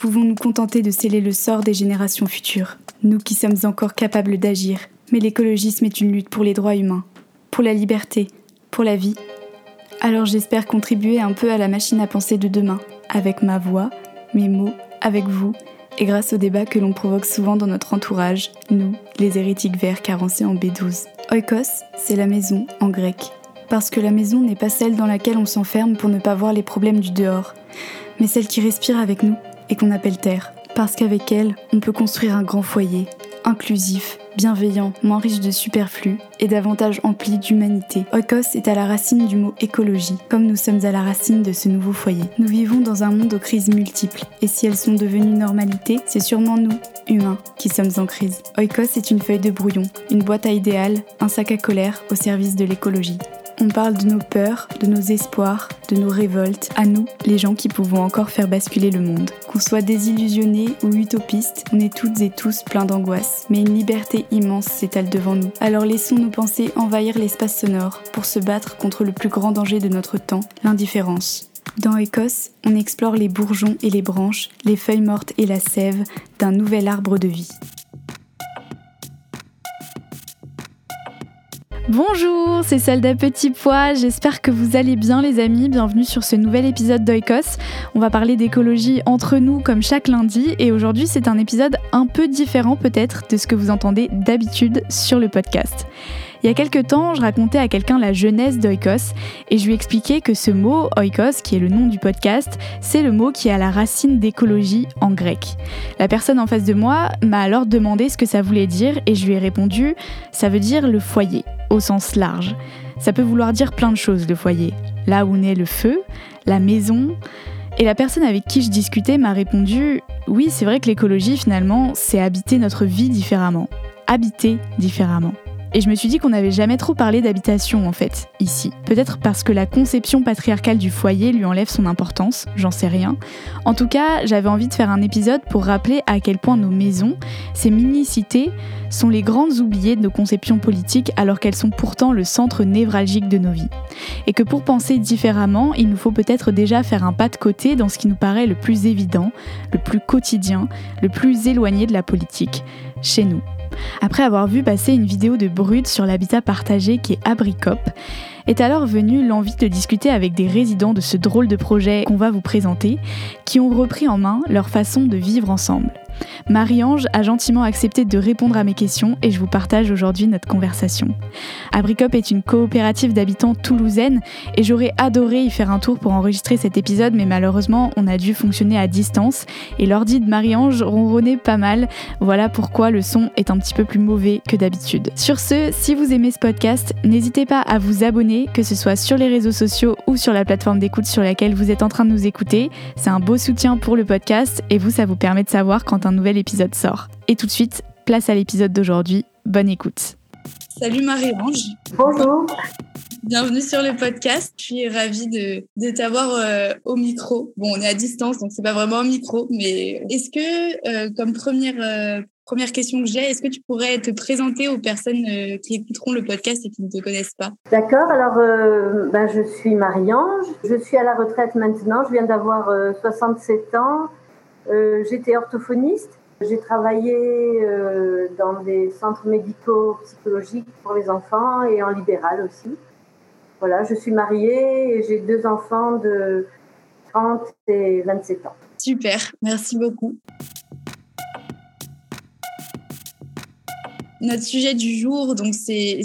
pouvons nous contenter de sceller le sort des générations futures, nous qui sommes encore capables d'agir. Mais l'écologisme est une lutte pour les droits humains, pour la liberté, pour la vie. Alors j'espère contribuer un peu à la machine à penser de demain, avec ma voix, mes mots, avec vous, et grâce au débat que l'on provoque souvent dans notre entourage, nous, les hérétiques verts carencés en B12. Oikos, c'est la maison en grec. Parce que la maison n'est pas celle dans laquelle on s'enferme pour ne pas voir les problèmes du dehors, mais celle qui respire avec nous et qu'on appelle terre. Parce qu'avec elle, on peut construire un grand foyer, inclusif, bienveillant, moins riche de superflu et davantage empli d'humanité. Oikos est à la racine du mot écologie, comme nous sommes à la racine de ce nouveau foyer. Nous vivons dans un monde aux crises multiples, et si elles sont devenues normalité, c'est sûrement nous, humains, qui sommes en crise. Oikos est une feuille de brouillon, une boîte à idéal, un sac à colère au service de l'écologie. On parle de nos peurs, de nos espoirs, de nos révoltes, à nous, les gens qui pouvons encore faire basculer le monde. Qu'on soit désillusionnés ou utopistes, on est toutes et tous pleins d'angoisse, mais une liberté immense s'étale devant nous. Alors laissons nos pensées envahir l'espace sonore pour se battre contre le plus grand danger de notre temps, l'indifférence. Dans Écosse, on explore les bourgeons et les branches, les feuilles mortes et la sève d'un nouvel arbre de vie. Bonjour, c'est Solda Petit Pois, j'espère que vous allez bien les amis, bienvenue sur ce nouvel épisode d'Oikos. On va parler d'écologie entre nous comme chaque lundi et aujourd'hui c'est un épisode un peu différent peut-être de ce que vous entendez d'habitude sur le podcast. Il y a quelques temps, je racontais à quelqu'un la jeunesse d'Oikos et je lui expliquais que ce mot Oikos, qui est le nom du podcast, c'est le mot qui à la racine d'écologie en grec. La personne en face de moi m'a alors demandé ce que ça voulait dire et je lui ai répondu ça veut dire le foyer au sens large. Ça peut vouloir dire plein de choses le foyer. Là où naît le feu, la maison. Et la personne avec qui je discutais m'a répondu oui, c'est vrai que l'écologie finalement, c'est habiter notre vie différemment. Habiter différemment. Et je me suis dit qu'on n'avait jamais trop parlé d'habitation en fait, ici. Peut-être parce que la conception patriarcale du foyer lui enlève son importance, j'en sais rien. En tout cas, j'avais envie de faire un épisode pour rappeler à quel point nos maisons, ces mini-cités, sont les grandes oubliées de nos conceptions politiques alors qu'elles sont pourtant le centre névralgique de nos vies. Et que pour penser différemment, il nous faut peut-être déjà faire un pas de côté dans ce qui nous paraît le plus évident, le plus quotidien, le plus éloigné de la politique, chez nous. Après avoir vu passer une vidéo de Brut sur l'habitat partagé qui est Abricop, est alors venue l'envie de discuter avec des résidents de ce drôle de projet qu'on va vous présenter, qui ont repris en main leur façon de vivre ensemble. Marie-Ange a gentiment accepté de répondre à mes questions et je vous partage aujourd'hui notre conversation. Abricop est une coopérative d'habitants toulousaine et j'aurais adoré y faire un tour pour enregistrer cet épisode, mais malheureusement, on a dû fonctionner à distance et l'ordi de Marie-Ange ronronnait pas mal. Voilà pourquoi le son est un petit peu plus mauvais que d'habitude. Sur ce, si vous aimez ce podcast, n'hésitez pas à vous abonner, que ce soit sur les réseaux sociaux ou sur la plateforme d'écoute sur laquelle vous êtes en train de nous écouter. C'est un beau soutien pour le podcast et vous, ça vous permet de savoir quand un nouvel épisode sort. Et tout de suite, place à l'épisode d'aujourd'hui. Bonne écoute. Salut Marie-Ange. Bonjour. Bienvenue sur le podcast. Je suis ravie de, de t'avoir euh, au micro. Bon, on est à distance, donc c'est pas vraiment un micro, mais est-ce que, euh, comme première, euh, première question que j'ai, est-ce que tu pourrais te présenter aux personnes qui écouteront le podcast et qui ne te connaissent pas? D'accord. Alors, ben, je suis Marie-Ange. Je suis à la retraite maintenant. Je viens d'avoir 67 ans. J'étais orthophoniste. J'ai travaillé euh, dans des centres médicaux psychologiques pour les enfants et en libéral aussi. Voilà, je suis mariée et j'ai deux enfants de 30 et 27 ans. Super, merci beaucoup. Notre sujet du jour, donc c'est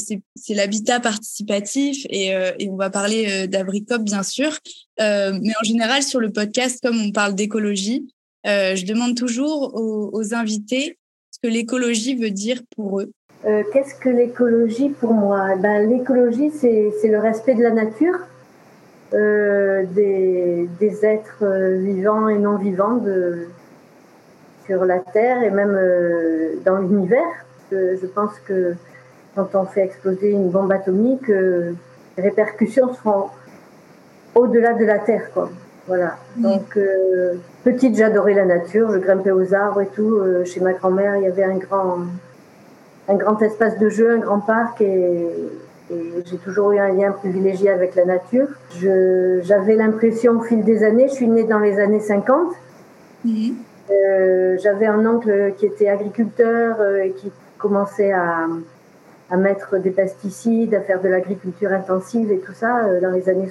l'habitat participatif et, euh, et, on va parler euh, d'Abricop bien sûr, mais en général sur le podcast, comme on parle d'écologie, euh, je demande toujours aux, invités ce que l'écologie veut dire pour eux. Euh, qu'est-ce que l'écologie pour moi? Eh ben, L'écologie, c'est le respect de la nature, euh, des, des, êtres vivants et non vivants de, sur la Terre et même dans l'univers. Je pense que quand on fait exploser une bombe atomique, les répercussions seront au-delà de la Terre. Quoi. Voilà. Donc, euh, petite, j'adorais la nature. Je grimpais aux arbres et tout. Euh, chez ma grand-mère, il y avait un grand, un grand espace de jeu, un grand parc et, j'ai toujours eu un lien privilégié avec la nature. J'avais l'impression au fil des années, je suis née dans les années 50. J'avais un oncle qui était agriculteur et qui commençait à, à, mettre des pesticides, à faire de l'agriculture intensive et tout ça dans les années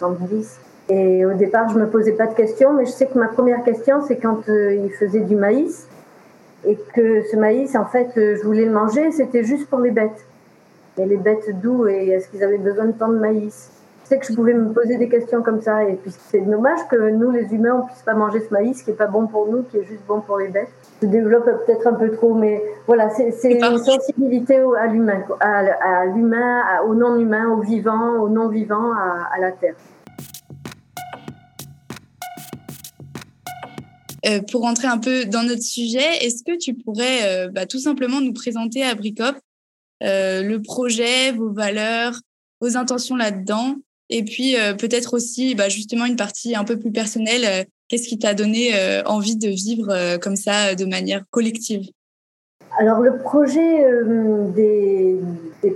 60-70. Et au départ, je me posais pas de questions, mais je sais que ma première question, c'est quand il faisait du maïs et que ce maïs, en fait, je voulais le manger, c'était juste pour les bêtes. Et les bêtes d'où et est-ce qu'ils avaient besoin de tant de maïs? Je sais que je pouvais me poser des questions comme ça. Et puis c'est dommage que nous, les humains, on puisse pas manger ce maïs qui est pas bon pour nous, qui est juste bon pour les bêtes. Je développe peut-être un peu trop, mais voilà, c'est une sensibilité à l'humain, à, l'humain, au non-humain, au vivant, au non-vivant, à, la terre. Euh, pour rentrer un peu dans notre sujet, est-ce que tu pourrais euh, bah, tout simplement nous présenter Abricop euh, le projet, vos valeurs, vos intentions là-dedans. Et puis peut-être aussi bah, justement une partie un peu plus personnelle. Euh, qu'est-ce qui t'a donné envie de vivre comme ça de manière collective? Alors le projet des,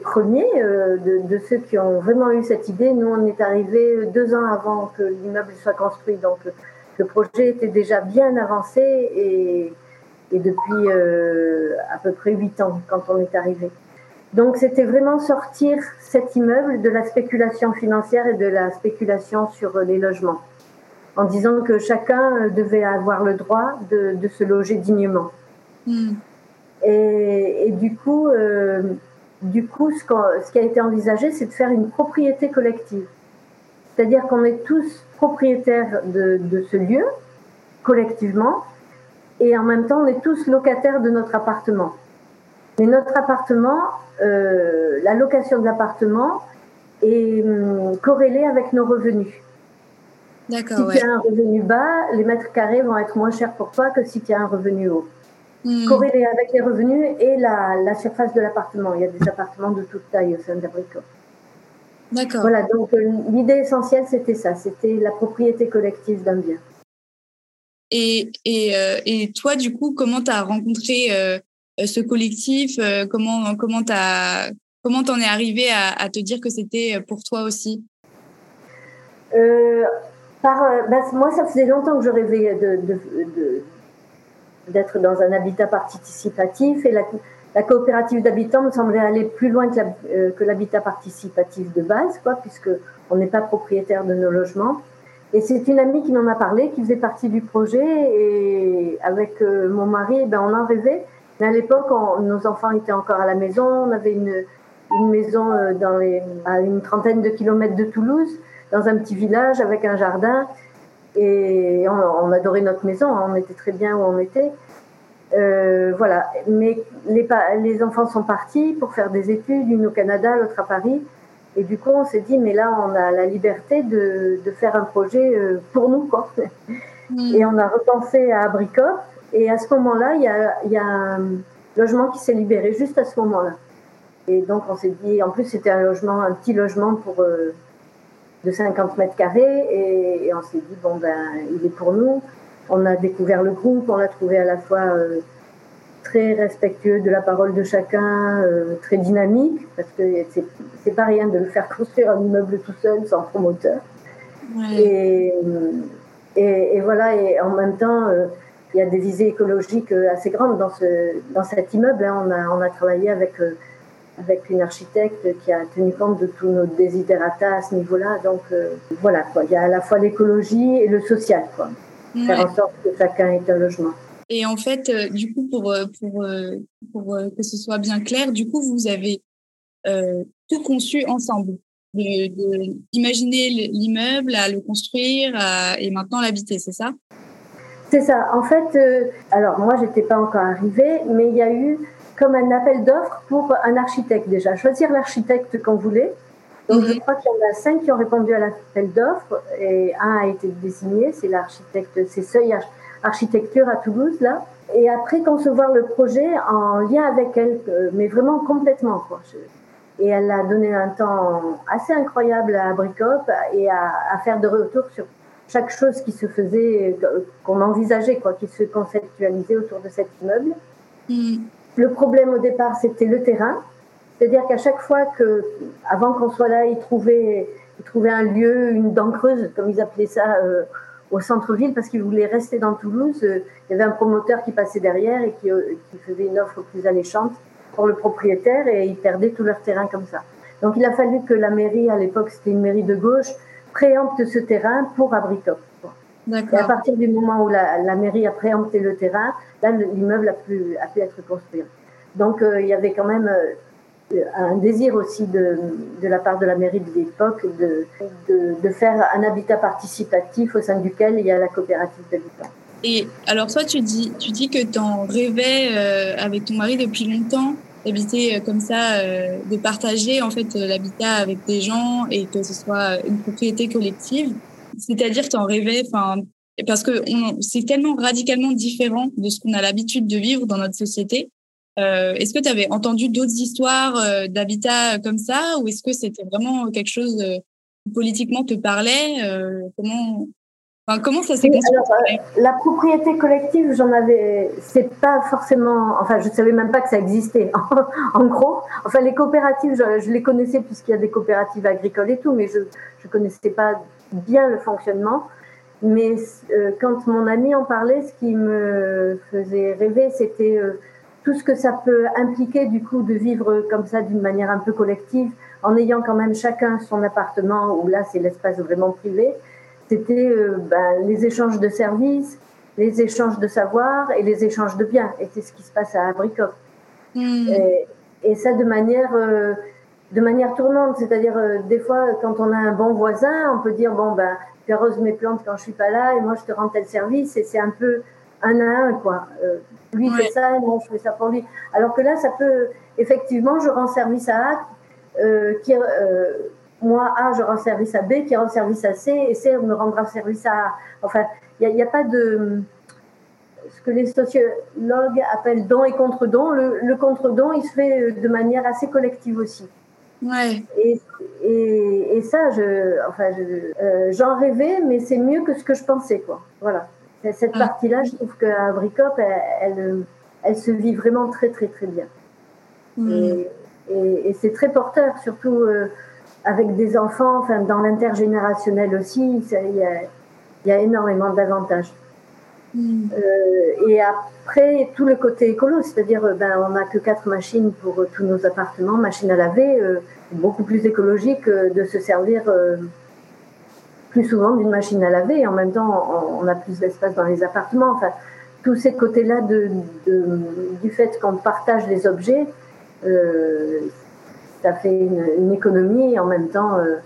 premiers, de, ceux qui ont vraiment eu cette idée, nous on est arrivé deux ans avant que l'immeuble soit construit, donc le projet était déjà bien avancé et depuis à peu près huit ans quand on est arrivé. Donc c'était vraiment sortir cet immeuble de la spéculation financière et de la spéculation sur les logements, en disant que chacun devait avoir le droit de, de se loger dignement. Hmm. Et, et, du coup, euh, du coup, ce, ce, qui a été envisagé, c'est de faire une propriété collective. C'est-à-dire qu'on est tous propriétaires de, de ce lieu, collectivement, et en même temps, on est tous locataires de notre appartement. Mais notre appartement, euh, la location de l'appartement est hum, corrélée avec nos revenus. Si tu as un revenu bas, les mètres carrés vont être moins chers pour toi que si tu as un revenu haut. Hmm. Corrélé avec les revenus et la, la surface de l'appartement. Il y a des appartements de toute taille au sein d'Abricot. D'accord. Voilà, donc euh, l'idée essentielle, c'était ça. C'était la propriété collective d'un bien. Et, et, euh, et, toi, du coup, comment tu as rencontré euh, ce collectif euh, Comment comment t'as comment t'en es arrivé à, te dire que c'était pour toi aussi? Par, ben, moi, ça faisait longtemps que je rêvais de, d'être dans un habitat participatif et la, coopérative d'habitants me semblait aller plus loin que l'habitat participatif de base, quoi, puisque on n'est pas propriétaire de nos logements. Et c'est une amie qui m'en a parlé, qui faisait partie du projet, et avec mon mari, ben, on en rêvait. Mais à l'époque, nos enfants étaient encore à la maison. On avait une, une maison euh, dans les, à une trentaine de kilomètres de Toulouse, dans un petit village avec un jardin. Et on, adorait notre maison. Hein. On était très bien où on était. Euh, voilà. Mais les, les enfants sont partis pour faire des études, une au Canada, l'autre à Paris. Et du coup, on s'est dit, mais là, on a la liberté de, de faire un projet euh, pour nous, quoi. Et on a repensé à Abricot et à ce moment-là, il y a, y a, un logement qui s'est libéré juste à ce moment-là. Et donc, on s'est dit, en plus, c'était un logement, un petit logement pour euh, de 50 mètres carrés. Et, on s'est dit, bon, ben, il est pour nous. On a découvert le groupe, on l'a trouvé à la fois euh, très respectueux de la parole de chacun, euh, très dynamique, parce que c'est pas rien de le faire construire un immeuble tout seul, sans promoteur. Et, et, et, voilà, et en même temps, il y a des visées écologiques euh, assez grandes dans, ce, dans cet immeuble. Hein. On, a, on a travaillé avec, euh, avec une architecte qui a tenu compte de tous nos désiderata à ce niveau-là. Donc euh, voilà, quoi. il y a à la fois l'écologie et le social. Quoi. Faire en sorte que chacun ait un logement. Et en fait, du coup, pour, pour, pour que ce soit bien clair, du coup, vous avez tout conçu ensemble. D'imaginer l'immeuble, à le construire et maintenant l'habiter, c'est ça? C'est ça. En fait, euh, alors moi, j'étais pas encore arrivée, mais il y a eu comme un appel d'offres pour un architecte déjà. Choisir l'architecte qu'on voulait. Donc, je mhm. crois qu'il y en a cinq qui ont répondu à l'appel d'offres et un a été désigné. C'est l'architecte, c'est Seuil Architecture à Toulouse, là. Et après, concevoir le projet en lien avec elle, euh, mais vraiment complètement, quoi. Et elle a donné un temps assez incroyable à Bricop et à, à faire de retour sur chaque chose qui se faisait, qu'on envisageait, quoi, qui se conceptualisait autour de cet immeuble. Mm. Le problème au départ, c'était le terrain. C'est-à-dire qu'à chaque fois que, avant qu'on soit là, ils trouvaient, ils trouvaient un lieu, une dent creuse, comme ils appelaient ça, euh, au centre-ville parce qu'ils voulaient rester dans Toulouse. Il y avait un promoteur qui passait derrière et qui, qui faisait une offre plus alléchante pour le propriétaire et ils perdaient tout leur terrain comme ça. Donc il a fallu que la mairie, à l'époque c'était une mairie de gauche, préempte ce terrain pour Abricop. Et à partir du moment où la, la, mairie a préempté le terrain, là l'immeuble a pu, a pu être construit. Donc euh, il y avait quand même euh, un désir aussi de, de, la part de la mairie de l'époque de, de, de, faire un habitat participatif au sein duquel il y a la coopérative d'habitat. Et alors toi tu dis, tu dis que tu en rêvais euh, avec ton mari depuis longtemps d'habiter comme ça, de partager en fait l'habitat avec des gens et que ce soit une propriété collective. C'est-à-dire, tu en rêvais, enfin, parce que c'est tellement radicalement différent de ce qu'on a l'habitude de vivre dans notre société. Euh, est-ce que tu avais entendu d'autres histoires euh, d'habitat comme ça, ou est-ce que c'était vraiment quelque chose euh, qui politiquement te parlait Comment Enfin, comment ça s'est euh, La propriété collective, j'en avais. C'est pas forcément. Enfin, je savais même pas que ça existait. en gros, enfin, les coopératives, je, je les connaissais puisqu'il y a des coopératives agricoles et tout, mais je je connaissais pas bien le fonctionnement. Mais euh, quand mon ami en parlait, ce qui me faisait rêver, c'était euh, tout ce que ça peut impliquer du coup de vivre comme ça d'une manière un peu collective, en ayant quand même chacun son appartement, où là c'est l'espace vraiment privé. C'était euh, ben, les échanges de services, les échanges de savoir et les échanges de biens. Et c'est ce qui se passe à Abricot. Et, et, ça de manière de manière tournante, c'est-à-dire des fois quand on a un bon voisin, on peut dire bon ben tu arroses mes plantes quand je suis pas là et moi je te rends tel service et c'est un peu un à un quoi. Euh, lui fait ça et moi je fais ça pour lui. Alors que là ça peut effectivement je rends service à A, euh, qui euh, moi A je rends service à B qui rend service à C et C me rendra service à A. Enfin il n'y a, a, pas de ce que les sociologues appellent don et contre-don. Le, le contre-don il se fait de manière assez collective aussi. Ouais. Et, et, et, ça, je, enfin, euh, j'en rêvais, mais c'est mieux que ce que je pensais, quoi. Voilà. Cette ah. partie-là, je trouve qu'à Bricop, elle, elle, elle, se vit vraiment très, très, très bien. Mm. Et, et c'est très porteur, surtout euh, avec des enfants, enfin, dans l'intergénérationnel aussi, il y a, y a énormément d'avantages. Euh, et après, tout le côté écolo, c'est-à-dire, ben, on n'a que quatre machines pour tous nos appartements, machines à laver, euh, beaucoup plus écologique de se servir euh, plus souvent d'une machine à laver. Et en même temps, on, a plus d'espace dans les appartements. Enfin, tous ces côtés-là de, du fait qu'on partage les objets, euh, ça fait une, une, économie et en même temps, euh,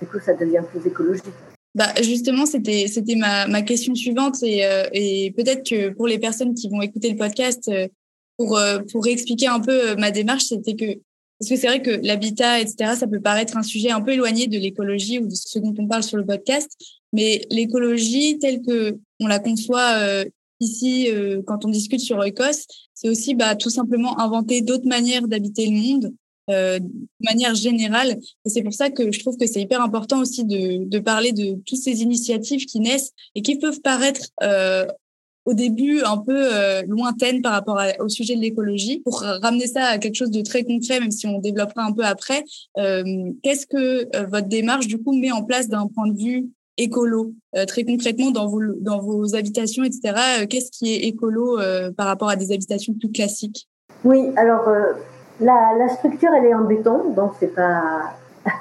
du coup, ça devient plus écologique. Bah justement, c'était c'était ma, ma question suivante et, euh, et peut-être que pour les personnes qui vont écouter le podcast, euh, pour euh, pour expliquer un peu ma démarche, c'était que parce que c'est vrai que l'habitat, etc., ça peut paraître un sujet un peu éloigné de l'écologie ou de ce dont on parle sur le podcast, mais l'écologie telle que on la conçoit ici quand on discute sur Oikos, c'est aussi bah, tout simplement inventer d'autres manières d'habiter le monde euh, de manière générale. Et c'est pour ça que je trouve que c'est hyper important aussi de, parler de toutes ces initiatives qui naissent et qui peuvent paraître euh, au début un peu euh, lointaines par rapport au sujet de l'écologie. Pour ramener ça à quelque chose de très concret, même si on développera un peu après, qu'est-ce que votre démarche du coup met en place d'un point de vue écolo? Très concrètement, dans vos, dans vos habitations, etc., qu'est-ce qui est écolo par rapport à des habitations plus classiques? Oui, alors la, la, structure, elle est en béton, donc c'est pas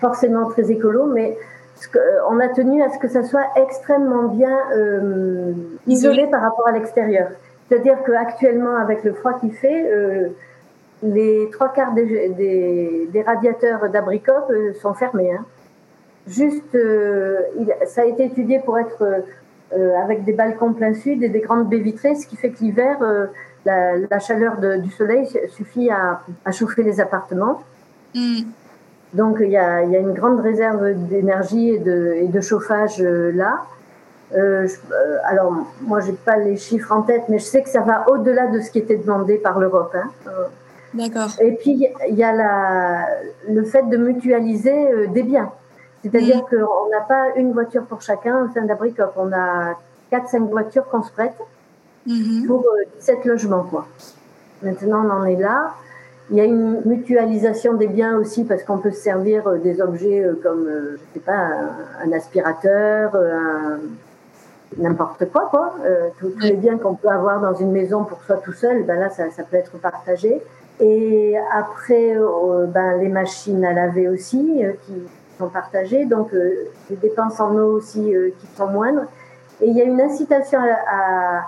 forcément très écolo, mais ce que, euh, on a tenu à ce que ça soit extrêmement bien euh, isolé par rapport à l'extérieur. C'est-à-dire qu'actuellement, avec le froid qu'il fait, euh, les trois quarts des, des, des radiateurs d'abricot euh, sont fermés. Hein. Juste, il, ça a été étudié pour être avec des balcons plein sud et des grandes baies vitrées, ce qui fait que l'hiver, la, la chaleur de, du soleil suffit à, à, chauffer les appartements. Mm. Donc il y, a, il y, a, une grande réserve d'énergie et de, et de, chauffage euh, là. Euh, je, euh, alors moi j'ai pas les chiffres en tête, mais je sais que ça va au-delà de ce qui était demandé par l'Europe. Hein. D'accord. Et puis il y a la, le fait de mutualiser des biens. C'est-à-dire mm. qu'on n'a pas une voiture pour chacun au sein d'Abricop. On a 4-5 voitures qu'on se prête mmh. pour euh, 17 logements. Quoi. Maintenant, on en est là. Il y a une mutualisation des biens aussi parce qu'on peut se servir euh, des objets euh, comme, euh, je sais pas, un, un aspirateur, n'importe quoi, quoi. Euh, tous les biens qu'on peut avoir dans une maison pour soi tout seul, ben là, ça, ça peut être partagé. Et après, euh, ben, les machines à laver aussi, euh, qui sont partagées, donc les dépenses en eau aussi qui sont moindres. Et il y a une incitation à, à,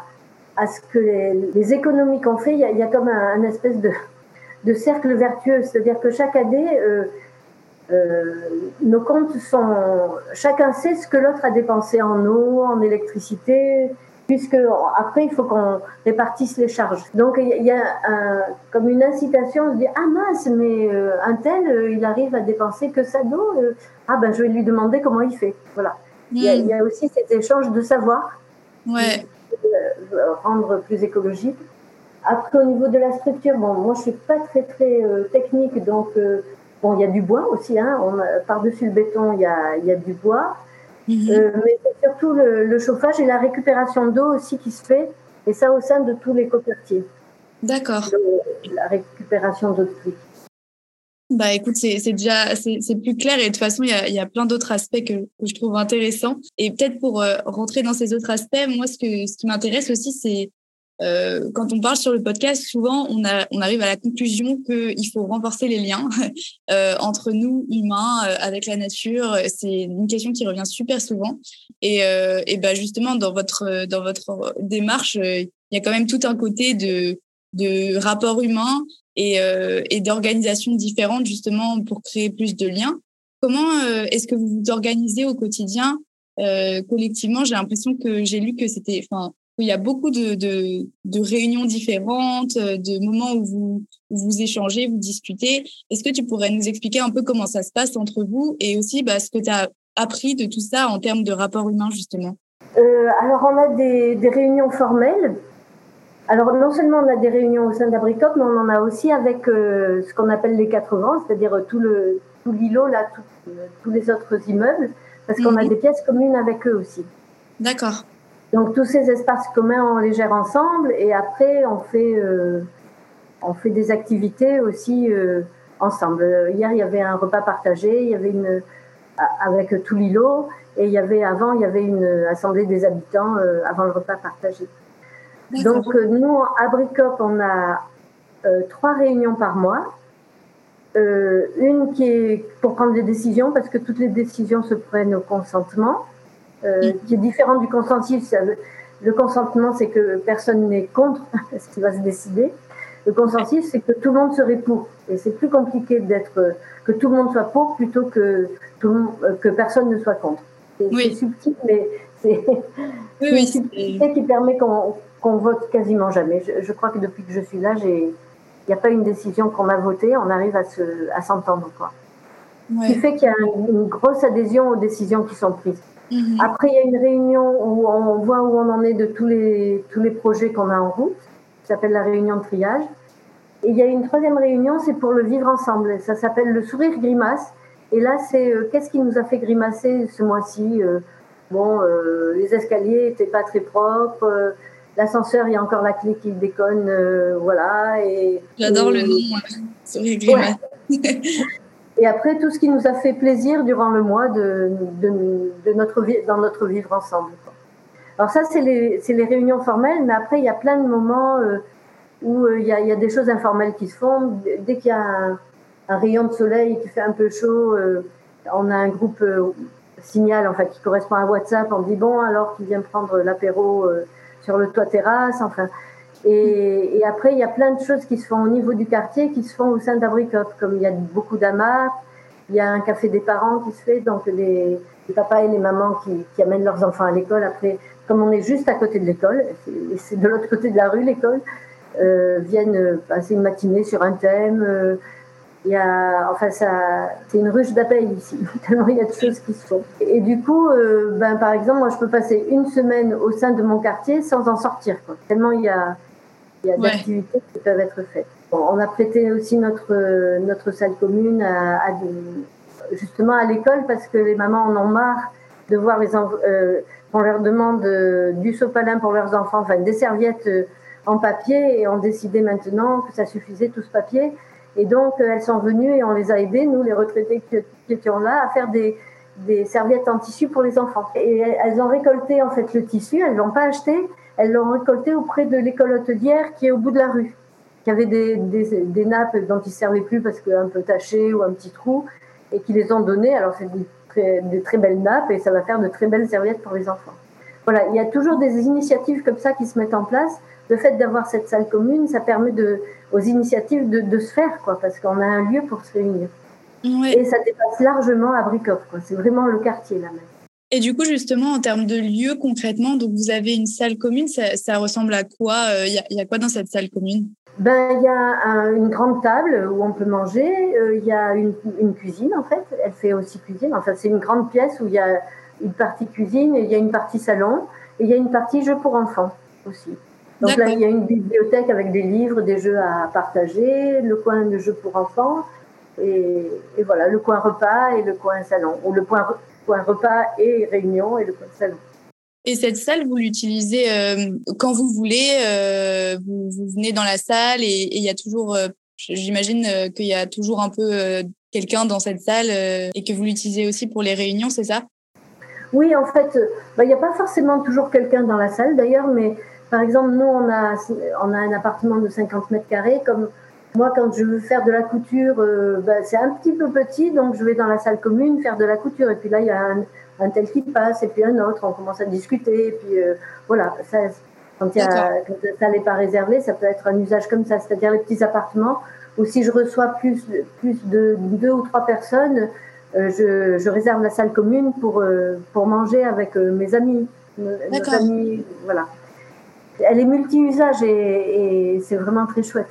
ce que les, les économies qu'on fait, il y, a, il y, a, comme un, un espèce de, de cercle vertueux, c'est-à-dire que chaque année, euh, nos comptes sont. Chacun sait ce que l'autre a dépensé en eau, en électricité, puisque après il faut qu'on répartisse les charges. Donc il y a un, comme une incitation de dire ah mince mais euh, un tel euh, il arrive à dépenser que ça d'eau ah ben je vais lui demander comment il fait voilà. Il, y a, aussi cet échange de savoir ouais. Rendre plus écologique. Après au niveau de la structure bon moi je suis pas très très technique donc Bon, il y a du bois aussi, hein. par-dessus le béton, il y a, y a, du bois. Mhm. Euh, mais c'est surtout le, chauffage et la récupération d'eau aussi qui se fait, et ça au sein de tous les copertiers. D'accord. La récupération d'eau de pluie. Bah écoute, c'est déjà c'est plus clair et de toute façon il y a, y a plein d'autres aspects que, que, je trouve intéressants et peut-être pour euh, rentrer dans ces autres aspects, moi ce que ce qui m'intéresse aussi c'est euh, quand on parle sur le podcast, souvent on, a, on arrive à la conclusion qu'il faut renforcer les liens euh, entre nous, humains, euh, avec la nature. C'est une question qui revient super souvent. Et, euh, et ben justement, dans votre, dans votre démarche, il y a quand même tout un côté de, de rapport humain et, et d'organisation différente justement pour créer plus de liens. Comment est-ce que vous vous organisez au quotidien collectivement? J'ai l'impression que j'ai lu que c'était, enfin, il y a beaucoup de, de, réunions différentes, euh, de moments où vous, vous échangez, vous discutez. Est-ce que tu pourrais nous expliquer un peu comment ça se passe entre vous et aussi bah, ce que tu as appris de tout ça en termes de rapport humain, justement? Euh, Alors, on a des, réunions formelles. Alors, non seulement on a des réunions au sein d'Abricop, mais on en a aussi avec euh, ce qu'on appelle les quatre grands, c'est-à-dire tout le tout l'îlot, là, tous les autres immeubles, parce qu'on a des pièces communes avec eux aussi. D'accord. Donc tous ces espaces communs, on les gère ensemble et après on fait, euh, on fait des activités aussi euh, ensemble. Hier il y avait un repas partagé, il y avait une avec tout l'îlot et il y avait avant il y avait une assemblée des habitants euh, avant le repas partagé. Donc nous à Bricop on a trois réunions par mois. une qui est pour prendre des décisions parce que toutes les décisions se prennent au consentement. Euh, qui est différent du consentif. Le consentement, c'est que personne n'est contre ce qui va se décider. Le consentif, c'est que tout le monde serait pour. Et c'est plus compliqué d'être que tout le monde soit pour plutôt que tout le euh, que personne ne soit contre. C'est subtil, mais c'est oui, qui permet qu'on vote quasiment jamais. Je, crois que depuis que je suis là, il n'y a pas une décision qu'on a votée, on arrive à s'entendre. À Ce qui fait qu'il y a une grosse adhésion aux décisions qui sont prises. Mhm. Après, il y a une réunion où on voit où on en est de tous les, tous les projets qu'on a en route, qui s'appelle la réunion de triage. Et il y a une troisième réunion, c'est pour le vivre ensemble. Ça s'appelle le sourire grimace. Et là, c'est euh, qu'est-ce qui nous a fait grimacer ce mois-ci euh, Bon, euh, les escaliers étaient pas très propres. L'ascenseur, il y a encore la clé qui déconne, voilà. Et j'adore le nom, sourire grimace. Et après, tout ce qui nous a fait plaisir durant le mois de, de, de notre vie, dans notre vivre ensemble. Alors ça, c'est les, les, réunions formelles, mais après, il y a plein de moments euh, où euh, il, y a, il, y a, des choses informelles qui se font. Dès qu'il y a un, un, rayon de soleil qui fait un peu chaud, euh, on a un groupe signal, enfin, qui correspond à WhatsApp. On dit, bon, alors, qui vient prendre l'apéro sur le toit terrasse, enfin... Et, après, il y a plein de choses qui se font au niveau du quartier, qui se font au sein d'Abricot, comme il y a beaucoup d'amas, il y a un café des parents qui se fait, donc les, les papas et les mamans qui, amènent leurs enfants à l'école. Après, comme on est juste à côté de l'école, c'est de l'autre côté de la rue l'école, euh, viennent passer une matinée sur un thème. Il y a, enfin, ça, c'est une ruche d'appel ici, tellement il y a de choses qui se font. Et, du coup, euh, ben, par exemple, moi, je peux passer une semaine au sein de mon quartier sans en sortir, quoi. Tellement il y a, il y a d'activités qui peuvent être faites. on a prêté aussi notre, notre salle commune à, justement à l'école parce que les mamans en ont marre de voir les euh, on leur demande euh, du sopalin pour leurs enfants, enfin des serviettes euh, en papier et ont décidé maintenant que ça suffisait tout ce papier. Et donc elles sont venues et on les a aidées, nous les retraités qui, étions là, à faire des, serviettes en tissu pour les enfants. Et elles ont récolté en fait le tissu, elles l'ont pas acheté, elles l'ont récolté auprès de l'école hôtelière qui est au bout de la rue, qui avait des, nappes dont ils servaient plus parce qu'un peu tachées ou un petit trou, et qui les ont données. Alors c'est des très belles nappes et ça va faire de très belles serviettes pour les enfants. Voilà, il y a toujours des initiatives comme ça qui se mettent en place. Le fait d'avoir cette salle commune, ça permet de, aux initiatives de, de se faire, quoi, parce qu'on a un lieu pour se réunir. Et ça dépasse largement à Bricop. C'est vraiment le quartier là même. Et du coup, justement, en termes de lieu concrètement, donc vous avez une salle commune, ça, ça ressemble à quoi Il euh, y, y, a quoi dans cette salle commune? Ben, il y a un, une grande table où on peut manger. Il euh, y a une, une, cuisine en fait. Elle fait aussi cuisine. Enfin, c'est une grande pièce où il y a une partie cuisine, il y a une partie salon, et il y a une partie jeux pour enfants aussi. Donc là, il y a une bibliothèque avec des livres, des jeux à partager, le coin de jeux pour enfants, et, et, voilà, le coin repas et le coin salon, ou le coin, coin repas et réunion et le coin salon. Et cette salle, vous l'utilisez euh, quand vous voulez, euh, vous, vous, venez dans la salle et il y a toujours, euh, j'imagine qu'il y a toujours un peu quelqu'un dans cette salle et que vous l'utilisez aussi pour les réunions, c'est ça? Oui, en fait, bah, il n'y a pas forcément toujours quelqu'un dans la salle d'ailleurs, mais par exemple, nous, on a, on a un appartement de 50 mètres carrés, comme moi, quand je veux faire de la couture, euh, bah, c'est un petit peu petit, donc je vais dans la salle commune faire de la couture. Et puis là, il y a un, un tel qui passe, et puis un autre, on commence à discuter. Et puis euh, voilà, ça, quand, y a, quand la salle n'est pas réservée, ça peut être un usage comme ça, c'est-à-dire les petits appartements, où si je reçois plus, plus de deux ou trois personnes, euh, je, je, réserve la salle commune pour, euh, pour manger avec euh, mes amis. Nos amis voilà. Elle est multi-usage et, c'est vraiment très chouette.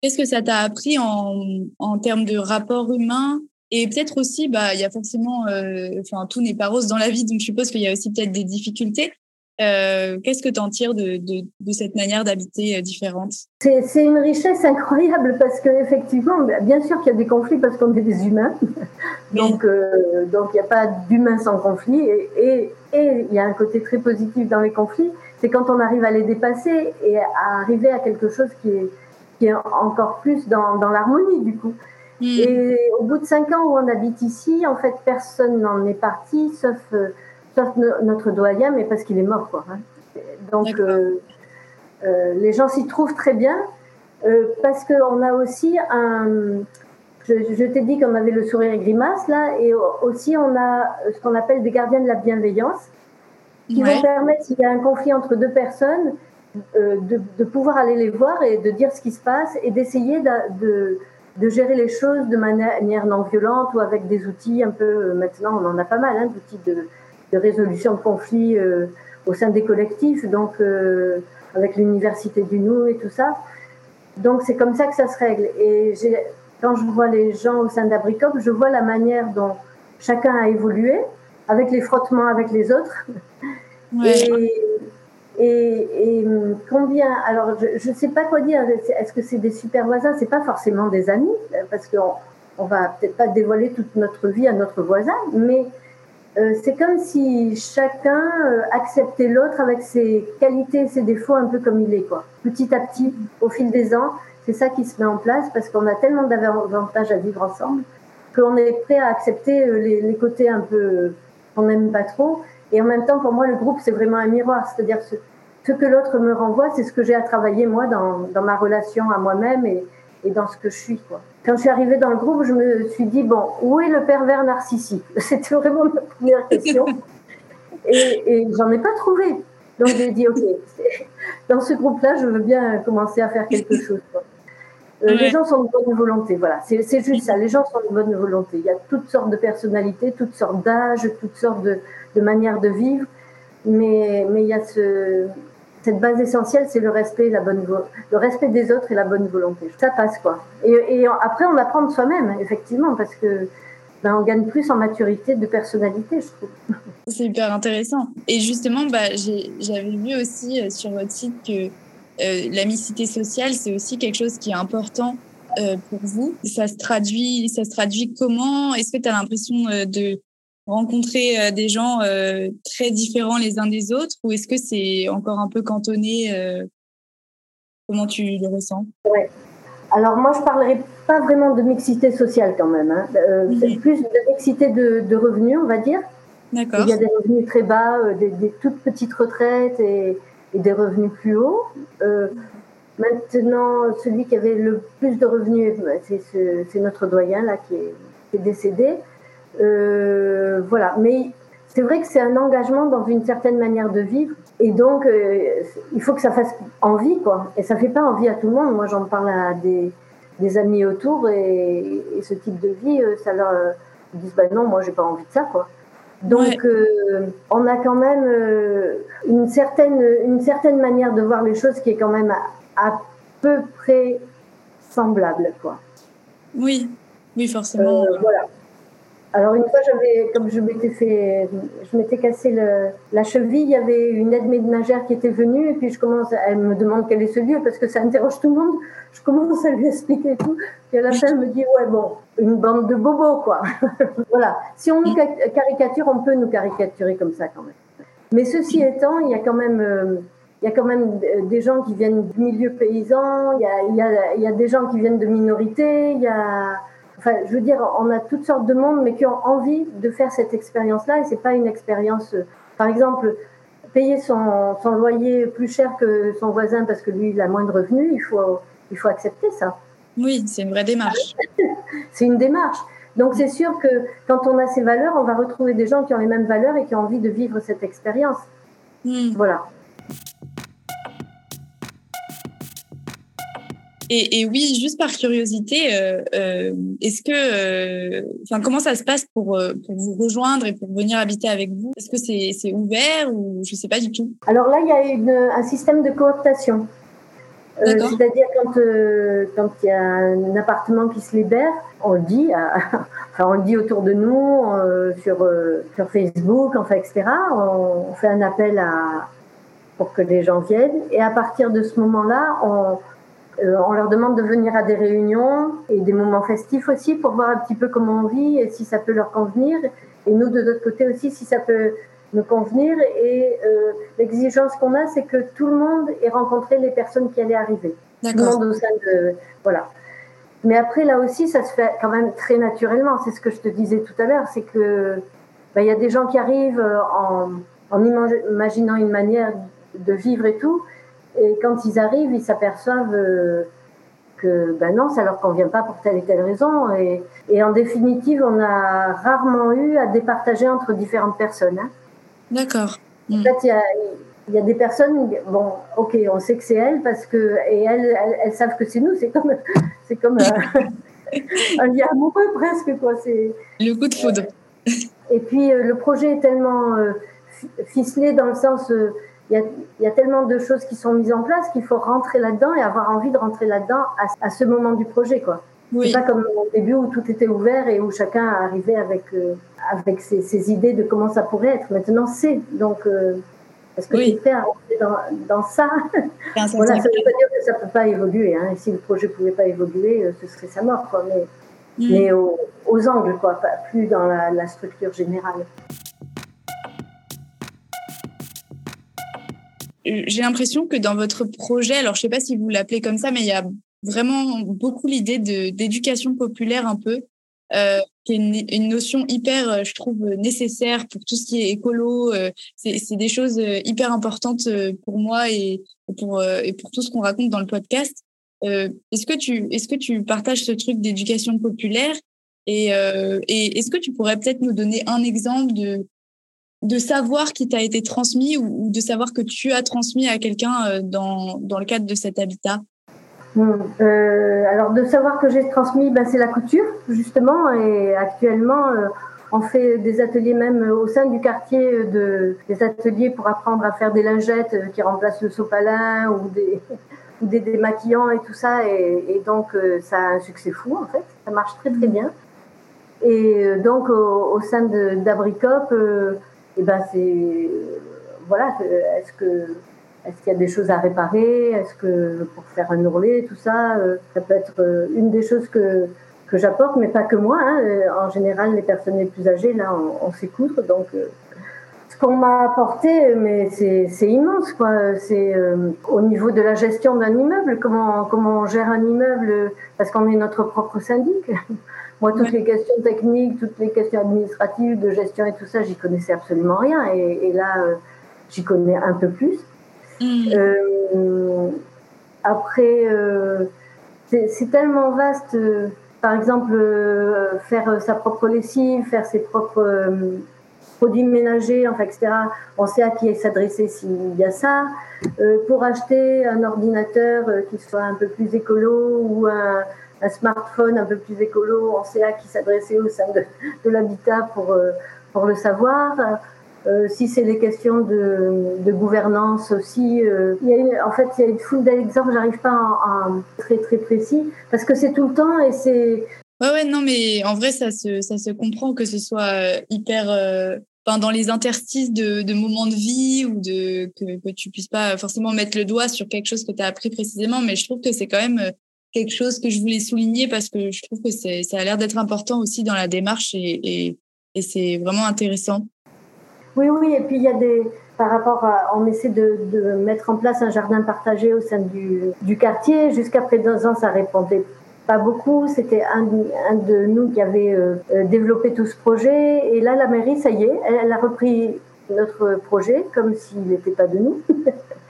Qu'est-ce que ça t'a appris en, en termes de rapport humain? Et peut-être aussi, bah, il y a forcément, euh, enfin, tout n'est pas rose dans la vie, donc je suppose qu'il y a aussi peut-être des difficultés. Euh, Qu'est-ce que tu en tires de, de, de cette manière d'habiter euh, différente? C'est une richesse incroyable parce que effectivement, bah, bien sûr qu'il y a des conflits parce qu'on est des humains, donc euh, donc il n'y a pas d'humain sans conflit et, et, et il y a un côté très positif dans les conflits, c'est quand on arrive à les dépasser et à arriver à quelque chose qui est qui est encore plus dans, dans l'harmonie du coup. Mmh. Et au bout de cinq ans où on habite ici, en fait, personne n'en est parti, sauf, euh, sauf no notre doyen, mais parce qu'il est mort, quoi. Hein. Donc, euh, euh, les gens s'y trouvent très bien, euh, parce qu'on a aussi un... Je, je t'ai dit qu'on avait le sourire et grimace, là, et aussi on a ce qu'on appelle des gardiens de la bienveillance, qui ouais. vont permettre, s'il y a un conflit entre deux personnes, de, de, pouvoir aller les voir et de dire ce qui se passe et d'essayer de, de, de, gérer les choses de manière non violente ou avec des outils un peu, maintenant on en a pas mal, hein, d'outils de, de, résolution de conflits euh, au sein des collectifs, donc euh, avec l'université du Nou et tout ça. Donc c'est comme ça que ça se règle. Et quand je vois les gens au sein d'Abricop, je vois la manière dont chacun a évolué avec les frottements avec les autres. Ouais. Et, et, et, combien Alors, je ne sais pas quoi dire. Est-ce que c'est des super voisins? C'est pas forcément des amis, parce qu'on on va peut-être pas dévoiler toute notre vie à notre voisin, mais c'est comme si chacun euh, acceptait l'autre avec ses qualités et ses défauts un peu comme il est, quoi. Petit à petit, au fil des ans, c'est ça qui se met en place parce qu'on a tellement d'avantages à vivre ensemble qu'on est prêt à accepter euh, les, côtés un peu qu'on n'aime pas trop et en même temps, pour moi, le groupe, c'est vraiment un miroir. C'est-à-dire ce, ce que l'autre me renvoie, c'est ce que j'ai à travailler moi dans, dans ma relation à moi-même et, et, dans ce que je suis. Quoi. Quand je suis arrivée dans le groupe, je me suis dit, bon, où est le pervers narcissique? C'était vraiment ma première question. et, et j'en ai pas trouvé. Donc j'ai dit, OK, dans ce groupe-là, je veux bien commencer à faire quelque chose. Quoi. Euh, ouais. Les gens sont de bonne volonté, voilà. C'est juste ça. Les gens sont de bonne volonté. Il y a toutes sortes de personnalités, toutes sortes d'âges, toutes sortes de, de, manières de vivre. Mais, mais il y a ce, cette base essentielle, c'est le respect, la bonne le respect des autres et la bonne volonté. Ça passe quoi. Et, après, on apprend de soi-même, effectivement, parce que ben, on gagne plus en maturité de personnalité, je trouve. C'est hyper intéressant. Et justement, bah, j'avais vu aussi euh, sur votre site que euh, la mixité sociale, c'est aussi quelque chose qui est important euh, pour vous. Ça se traduit, ça se traduit comment? Est-ce que tu as l'impression de rencontrer euh, des gens euh, très différents les uns des autres ou est-ce que c'est encore un peu cantonné Comment tu le ressens? Ouais. Alors moi, je parlerai pas vraiment de mixité sociale quand même. Hein. Euh, plus de mixité de, revenus, on va dire. D'accord. Il y a des revenus très bas, euh, des, toutes petites retraites et, des revenus plus hauts. Euh, maintenant, celui qui avait le plus de revenus, c'est notre doyen là qui est, décédé. Voilà. Mais c'est vrai que c'est un engagement dans une certaine manière de vivre. Et donc, il faut que ça fasse envie, quoi. Et ça fait pas envie à tout le monde. Moi, j'en parle à des, des amis autour et, ce type de vie, euh, ça leur euh, ils disent bah non, moi j'ai pas envie de ça quoi. Donc euh, on a quand même une certaine une certaine manière de voir les choses qui est quand même à, à peu près semblable quoi. Oui, oui forcément. voilà. Alors une fois, j'avais, comme je m'étais fait, je m'étais cassé le, la cheville, il y avait une aide ménagère qui était venue et puis je commence, elle me demande quel est ce lieu parce que ça interroge tout le monde. Je commence à lui expliquer tout. Puis à la fin, elle me dit ouais bon, une bande de bobos quoi. voilà. Si on nous caricature, on peut nous caricaturer comme ça quand même. Mais ceci étant, il y a quand même euh, il y a quand même des gens qui viennent du milieu paysan, il y a, il y a, il y a des gens qui viennent de minorités, il y a Enfin, je veux dire, on a toutes sortes de monde, mais qui ont envie de faire cette expérience-là. Et c'est pas une expérience, euh, par exemple, payer son, son, loyer plus cher que son voisin parce que lui il a moins de revenus. Il faut, il faut accepter ça. Oui, c'est une vraie démarche. c'est une démarche. Donc c'est sûr que quand on a ces valeurs, on va retrouver des gens qui ont les mêmes valeurs et qui ont envie de vivre cette expérience. Hmm. Voilà. Et, oui, juste par curiosité, euh, euh, est-ce que, euh, enfin, comment ça se passe pour, pour, vous rejoindre et pour venir habiter avec vous? Est-ce que c'est ouvert ou je sais pas du tout? Alors là, il y a une, un système de cooptation. C'est-à-dire quand quand il y a un appartement qui se libère, on le dit, enfin on le dit autour de nous sur sur Facebook, enfin etc. On, on fait un appel à pour que les gens viennent et à partir de ce moment-là, on euh, on leur demande de venir à des réunions et des moments festifs aussi pour voir un petit peu comment on vit et si ça peut leur convenir. Et nous, de notre côté aussi, si ça peut nous convenir. Et euh, l'exigence qu'on a, c'est que tout le monde ait rencontré les personnes qui allaient arriver. Tout le monde au sein de... Voilà. Mais après, là aussi, ça se fait quand même très naturellement. C'est ce que je te disais tout à l'heure, c'est que bah, il y a des gens qui arrivent en, en imaginant une manière de vivre et tout. Et quand ils arrivent, ils s'aperçoivent euh, que ben non, ça leur convient pas pour telle et telle raison. Et, et en définitive, on a rarement eu à départager entre différentes personnes. Hein. D'accord. En fait, il y a, y a, des personnes, bon, ok, on sait que c'est elles parce que et elles, elles, savent que c'est nous. C'est comme, c'est comme euh, un lien amoureux presque quoi. C'est le coup de foudre. et puis euh, le projet est tellement ficelé dans le sens il y, a, tellement de choses qui sont mises en place qu'il faut rentrer là-dedans et avoir envie de rentrer là-dedans à, ce moment du projet, quoi. C'est pas comme au début où tout était ouvert et où chacun arrivait avec euh, avec ses, idées de comment ça pourrait être. Maintenant, c'est donc euh, est-ce que oui. à rentrer dans, dans ça? Voilà, ça ne veut pas dire que ça peut pas évoluer. Hein. si le projet pouvait pas évoluer, euh, ce serait sa mort, quoi. Mais mm. mais aux, angles, quoi, pas plus dans la, la structure générale. J'ai l'impression que dans votre projet, alors je sais pas si vous l'appelez comme ça, mais il y a vraiment beaucoup l'idée d'éducation populaire un peu, euh, qui est une, notion hyper, euh, je trouve, nécessaire pour tout ce qui est écolo. Euh, c'est des choses euh, hyper importantes pour moi et pour et pour tout ce qu'on raconte dans le podcast. est-ce que tu est-ce que tu partages ce truc d'éducation populaire et, et est-ce que tu pourrais peut-être nous donner un exemple de de savoir qui t'a été transmis ou, de savoir que tu as transmis à quelqu'un euh, dans, dans, le cadre de cet habitat? Hmm, euh, Alors de savoir que j'ai transmis, ben, c'est la couture justement et actuellement euh, on fait des ateliers même au sein du quartier, de, des ateliers pour apprendre à faire des lingettes qui remplacent le sopalin ou des, ou des démaquillants et tout ça et, donc ça a un succès fou en fait, ça marche très très bien. Et donc au, sein d'Abricop, et eh ben c'est voilà, est-ce que est-ce qu'il y a des choses à réparer? Est-ce que pour faire un ourlet, tout ça, euh, ça peut être euh, une des choses que, que j'apporte, mais pas que moi. Hein. En général, les personnes les plus âgées, là, on, on sait coudre, donc ce qu'on m'a apporté, mais c'est immense, quoi. C'est euh, au niveau de la gestion d'un immeuble, comment, comment on gère un immeuble, parce qu'on est notre propre syndic. Moi, toutes les questions techniques, toutes les questions administratives, de gestion et tout ça, j'y connaissais absolument rien. Et, là, euh, j'y connais un peu plus. Mmh. Euh, après, c'est tellement vaste. par exemple, faire sa propre lessive, faire ses propres produits ménagers, enfin, etc. On sait à qui s'adresser s'il y a ça. Euh, pour acheter un ordinateur euh, qui soit un peu plus écolo ou un, smartphone un peu plus écolo, sait à qui s'adresser au sein de, l'habitat pour, euh, pour le savoir. si c'est les questions de, gouvernance aussi, il y a en fait, il y a une foule d'exemples, j'arrive pas à, très très précis, parce que c'est tout le temps et c'est Ouais, ouais, non, mais en vrai, ça se, ça se comprend que ce soit euh, hyper. Euh, dans les interstices de, de, moments de vie ou de que, que tu puisses pas forcément mettre le doigt sur quelque chose que tu as appris précisément, mais je trouve que c'est quand même euh, quelque chose que je voulais souligner parce que je trouve que ça a l'air d'être important aussi dans la démarche et, c'est vraiment intéressant. Oui, oui, et puis il y a des, par rapport à, on essaie de, mettre en place un jardin partagé au sein du, du quartier. Jusqu'à présent, ça répondait pas beaucoup. C'était un, de nous qui avait euh, développé tout ce projet. Et là, la mairie, ça y est, elle, a repris notre projet comme s'il n'était pas de nous.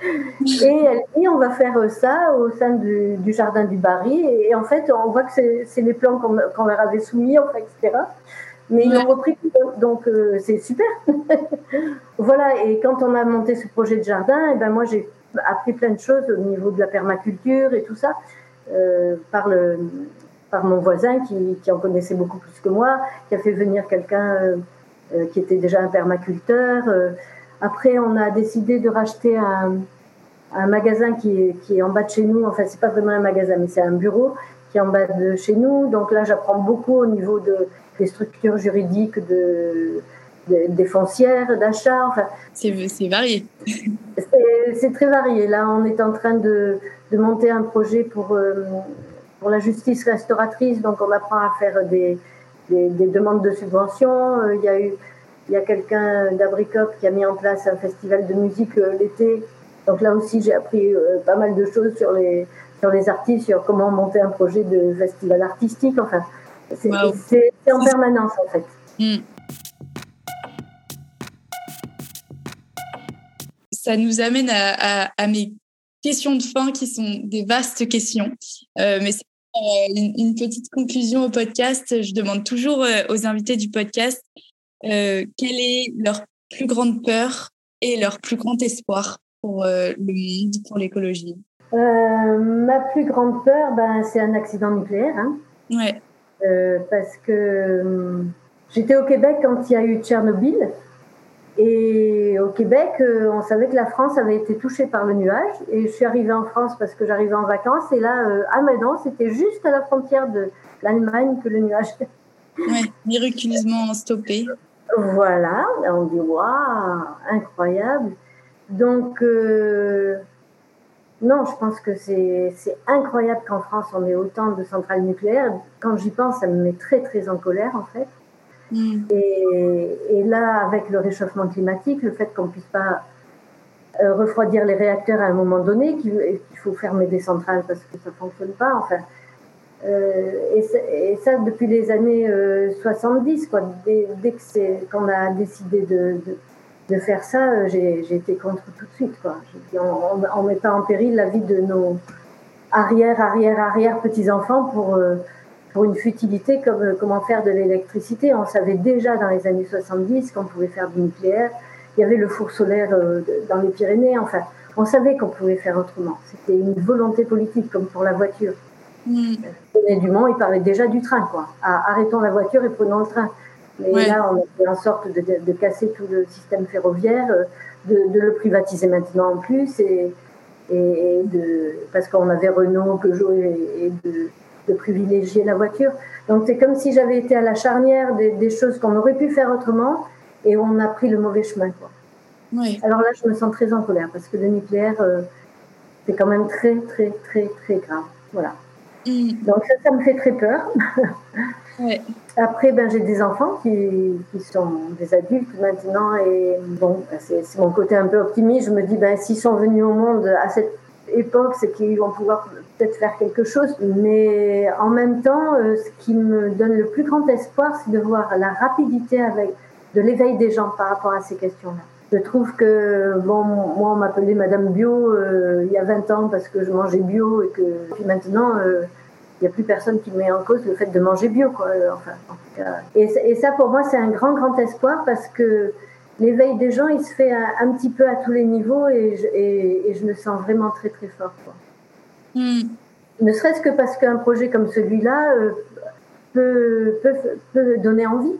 et elle dit on va faire ça au sein du, jardin du Barry. Et, en fait, on voit que c'est les plans qu'on leur avait soumis, enfin, etc. Mais ils ont repris donc euh, c'est super. voilà, et quand on a monté ce projet de jardin, et eh ben moi j'ai appris plein de choses au niveau de la permaculture et tout ça. Euh, par, le, par mon voisin qui, qui, en connaissait beaucoup plus que moi, qui a fait venir quelqu'un euh, qui était déjà un permaculteur. Après, on a décidé de racheter un, un magasin qui est, qui est, en bas de chez nous. Enfin, c'est pas vraiment un magasin, mais c'est un bureau qui est en bas de chez nous. Donc là, j'apprends beaucoup au niveau de, des structures juridiques, de, des foncières, d'achat. Enfin, c'est varié. C'est très varié. Là, on est en train de, de monter un projet pour, euh, pour la justice restauratrice. Donc, on apprend à faire des, des, demandes de subventions. Euh, il y a eu il y a quelqu'un d'Abricop qui a mis en place un festival de musique euh, l'été. Donc là aussi, j'ai appris pas mal de choses sur les, sur les artistes, sur comment monter un projet de festival artistique. Enfin, c'est en permanence en fait. Hmm. Ça nous amène à, à, à mes questions de fin qui sont des vastes questions. Euh, mais c'est euh, une, petite conclusion au podcast. Je demande toujours euh, aux invités du podcast quelle est leur plus grande peur et leur plus grand espoir pour le monde, pour l'écologie? ma plus grande peur, ben, c'est un accident nucléaire. Hein. Ouais. parce que j'étais au Québec quand il y a eu Tchernobyl. Et au Québec, euh, on savait que la France avait été touchée par le nuage. Et je suis arrivée en France parce que j'arrivais en vacances. Et là, euh, à Meudon, c'était juste à la frontière de l'Allemagne que le nuage. Oui, miraculeusement stoppé. Voilà, on dit waouh, incroyable. Donc, euh, non, je pense que c'est incroyable qu'en France on ait autant de centrales nucléaires. Quand j'y pense, ça me met très très en colère en fait. Mm. Et, là, avec le réchauffement climatique, le fait qu'on ne puisse pas euh, refroidir les réacteurs à un moment donné, qu'il faut fermer des centrales parce que ça ne fonctionne pas, enfin. Euh, et, ça, depuis les années 70, euh. Dès, dès qu'on a décidé de, de, faire ça, j'ai été contre tout de suite. Quoi. on ne met pas en péril la vie de nos arrière, arrière, arrière petits-enfants pour pour une futilité comme euh, comment faire de l'électricité. On savait déjà dans les années 70 qu'on pouvait faire du nucléaire. Il y avait le four solaire euh, dans les Pyrénées. Enfin, on savait qu'on pouvait faire autrement. C'était une volonté politique, comme pour la voiture. Mm. Euh, Dumont, il parlait déjà du train, quoi. arrêtons la voiture et prenons le train. Mais là, on a fait en sorte de, casser tout le système ferroviaire, de, le privatiser maintenant en plus, et, et de, parce qu'on avait Renault, Peugeot et, et de, privilégier la voiture. Donc c'est comme si j'avais été à la charnière des, choses qu'on aurait pu faire autrement et on a pris le mauvais chemin. Quoi. Oui. Alors là, je me sens très en colère parce que le nucléaire, euh, c'est quand même très, très, très, très grave. Voilà. Donc ça, ça me fait très peur. Après, ben, j'ai des enfants qui, qui, sont des adultes maintenant et bon, ben, c'est mon côté un peu optimiste. Je me dis, ben, s'ils sont venus au monde à cette époque, c'est qu'ils vont pouvoir peut-être faire quelque chose. Mais en même temps, euh, ce qui me donne le plus grand espoir, c'est de voir la rapidité avec de l'éveil des gens par rapport à ces questions-là. Je trouve que, bon, moi, on m'appelait Madame Bio euh, il y a 20 ans parce que je mangeais bio et que, puis maintenant, euh, il n'y a plus personne qui met en cause le fait de manger bio, quoi. Enfin, Et, ça, pour moi, c'est un grand, grand espoir parce que l'éveil des gens, il se fait un, petit peu à tous les niveaux et je, et, je le sens vraiment très, très fort, quoi. Hmm. Ne serait-ce que parce qu'un projet comme celui-là euh, peut, peut, peut donner envie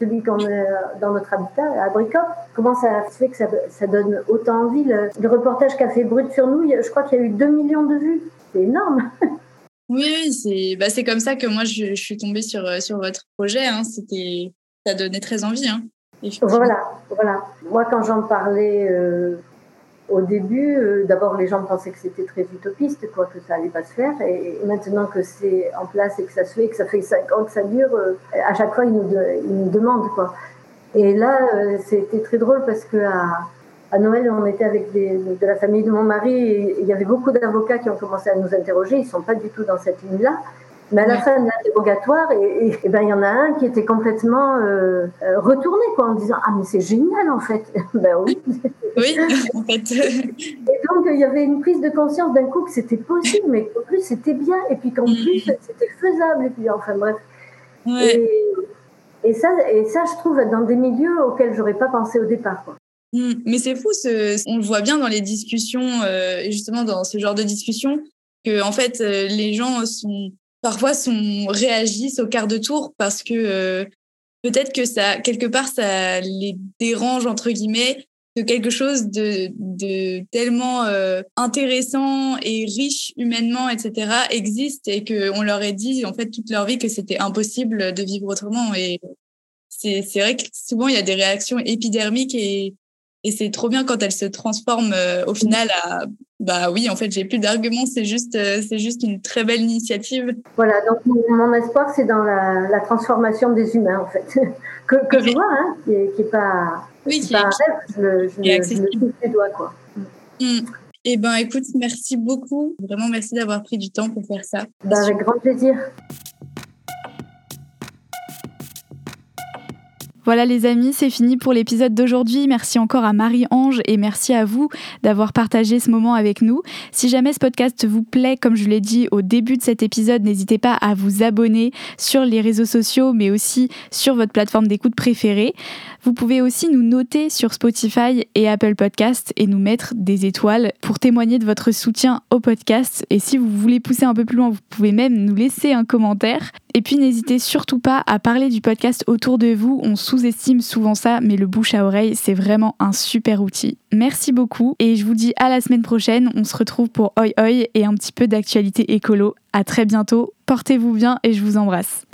celui qu'on a dans notre habitat, à Bricop. Comment ça fait que ça, ça donne autant envie le, le reportage qu'a fait Brut sur nous, je crois qu'il y a eu 2 millions de vues. C'est énorme. Oui, c'est bah, comme ça que moi je, je, suis tombée sur, euh, sur votre projet. Hein. C'était, ça donnait très envie. Hein, voilà, voilà. Moi, quand j'en parlais euh, au début, euh, d'abord les gens pensaient que c'était très utopiste, quoi, que ça allait pas se faire. Et, maintenant que c'est en place et que ça se fait, que ça fait cinq ans que ça dure, à chaque fois ils nous, demandent quoi. Et là, c'était très drôle parce que à, Noël, on était avec de la famille de mon mari et il y avait beaucoup d'avocats qui ont commencé à nous interroger. Ils sont pas du tout dans cette ligne-là. Mais à la fin de l'interrogatoire, et, et, ben il y en a un qui était complètement euh, euh, retourné quoi, en disant ah mais c'est génial en fait. ben oui. Oui. En fait. et donc il y avait une prise de conscience d'un coup que c'était possible, mais qu'en plus c'était bien, et puis qu'en mm. plus c'était faisable, et puis enfin bref. Et, et, ça, et ça, je trouve dans des milieux auxquels j'aurais pas pensé au départ. Quoi. Mmh. Mais c'est fou, ce, on le voit bien dans les discussions, euh, justement dans ce genre de discussions, que en fait euh, les gens sont parfois sont réagissent au quart de tour parce que euh, peut-être que ça quelque part ça les dérange entre guillemets que quelque chose de, de tellement euh, intéressant et riche humainement etc existe et que on leur ait dit en fait toute leur vie que c'était impossible de vivre autrement. Et c'est c'est vrai que souvent il y a des réactions épidermiques et et c'est trop bien quand elle se transforme euh, au final à bah oui, en fait, j'ai plus d'arguments, c'est juste, euh, c'est juste une très belle initiative. Voilà, donc mon espoir, c'est dans la, la, transformation des humains, en fait, que, que je vois, hein, qui est, pas, oui, qui pas un rêve, je, le, je, le, touche les doigts, quoi. Mm. Eh ben, écoute, merci beaucoup. Vraiment, merci d'avoir pris du temps pour faire ça. Bah, avec grand plaisir. Voilà les amis, c'est fini pour l'épisode d'aujourd'hui. Merci encore à Marie-Ange et merci à vous d'avoir partagé ce moment avec nous. Si jamais ce podcast vous plaît, comme je l'ai dit au début de cet épisode, n'hésitez pas à vous abonner sur les réseaux sociaux mais aussi sur votre plateforme d'écoute préférée. Vous pouvez aussi nous noter sur Spotify et Apple Podcast et nous mettre des étoiles pour témoigner de votre soutien au podcast. Et si vous voulez pousser un peu plus loin, vous pouvez même nous laisser un commentaire. Et puis n'hésitez surtout pas à parler du podcast autour de vous. On sous-estime souvent ça, mais le bouche à oreille, c'est vraiment un super outil. Merci beaucoup et je vous dis à la semaine prochaine. On se retrouve pour Oi Oi et un petit peu d'actualité écolo. À très bientôt. Portez-vous bien et je vous embrasse.